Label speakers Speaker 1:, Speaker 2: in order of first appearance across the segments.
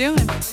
Speaker 1: Doing?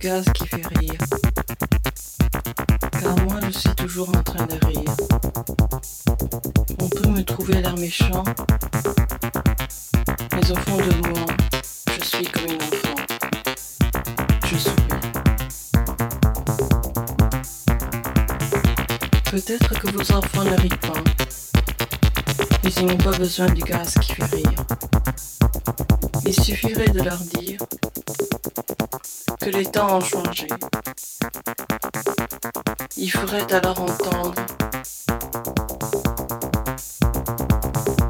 Speaker 2: Gaz qui fait rire. Car moi je suis toujours en train de rire. On peut me trouver l'air méchant. Mais au fond de moi, je suis comme une enfant. Je souris. Peut-être que vos enfants ne rient pas. Mais ils n'ont pas besoin du gaz qui fait rire. Il suffirait de leur dire les temps ont changé. Il faudrait alors entendre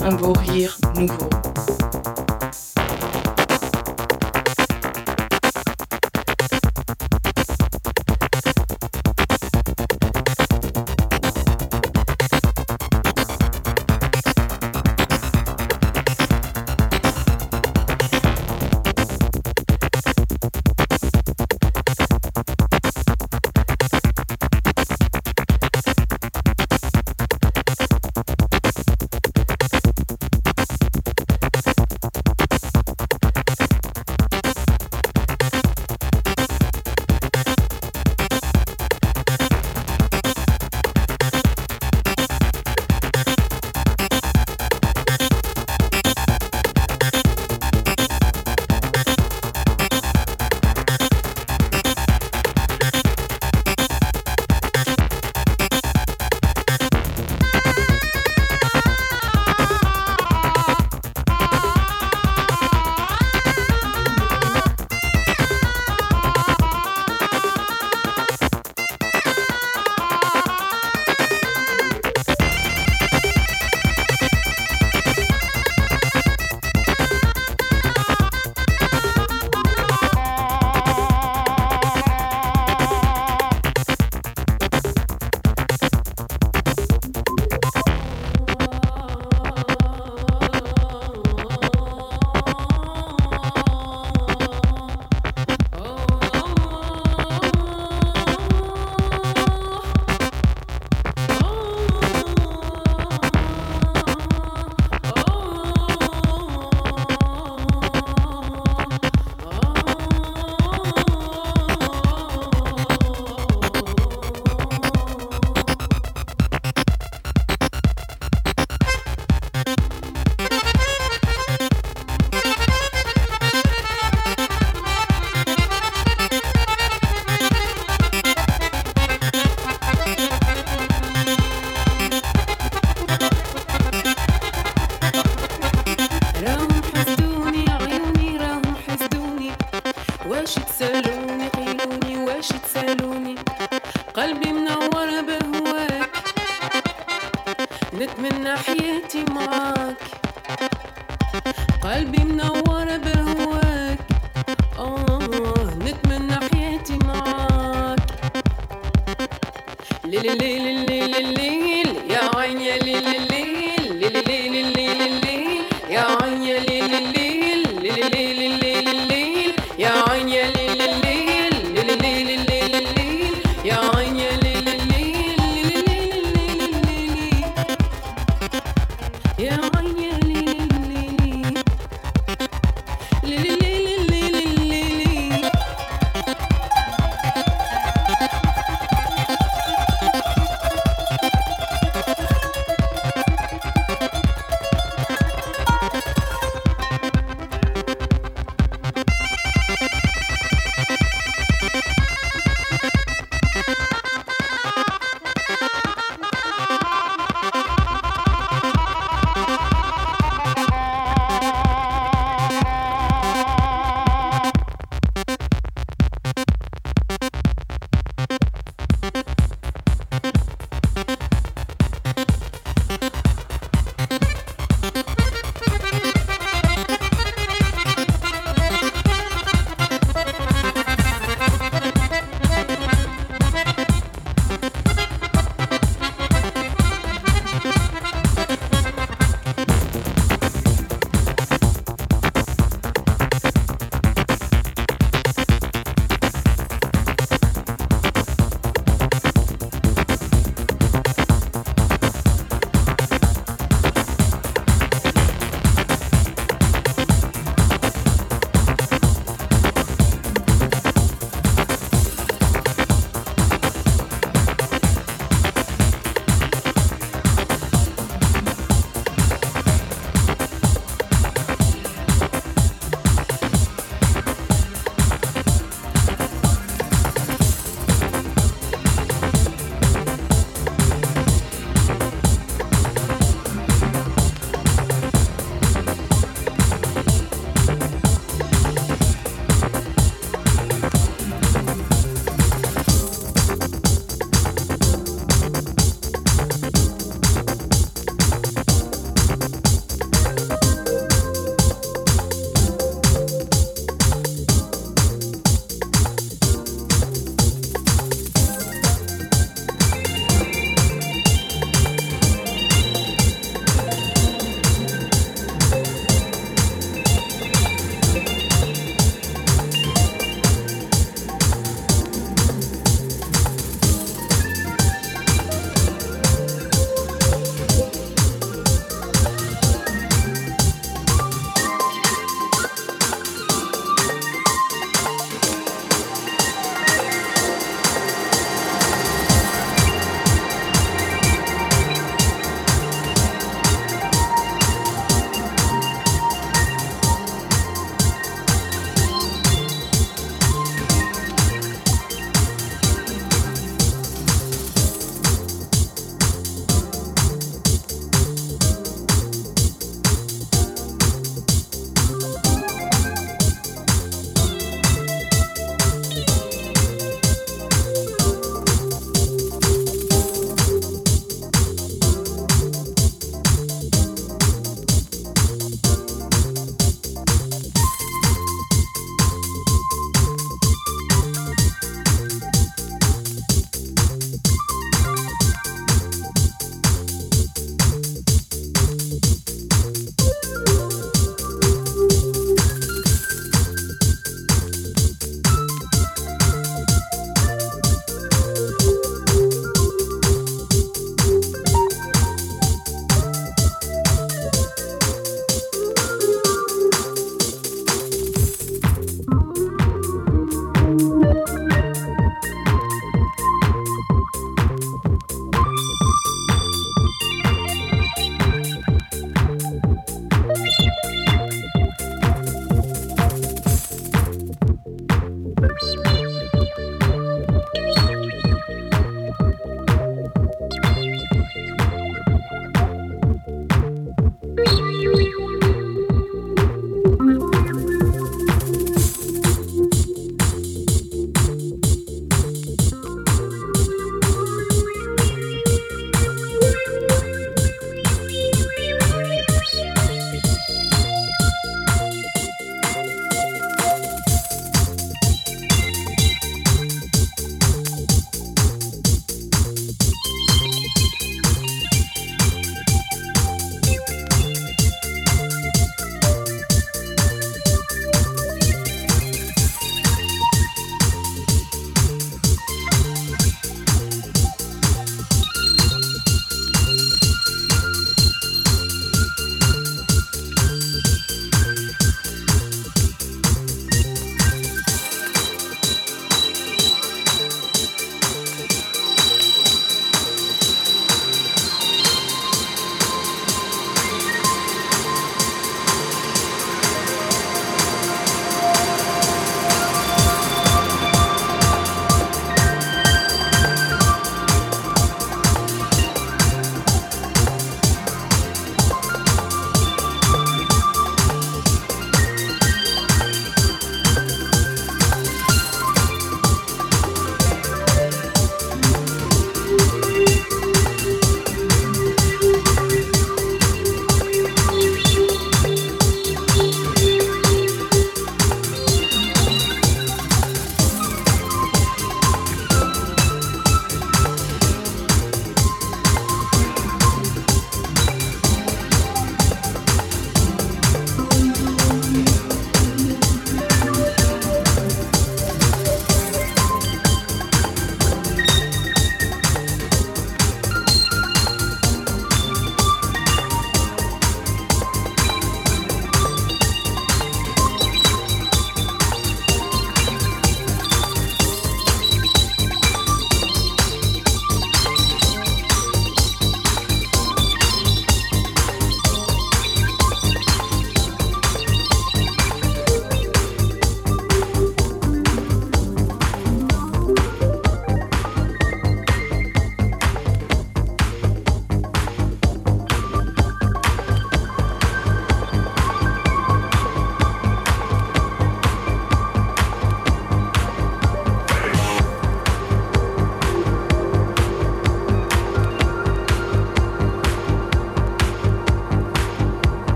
Speaker 2: un beau rire nouveau.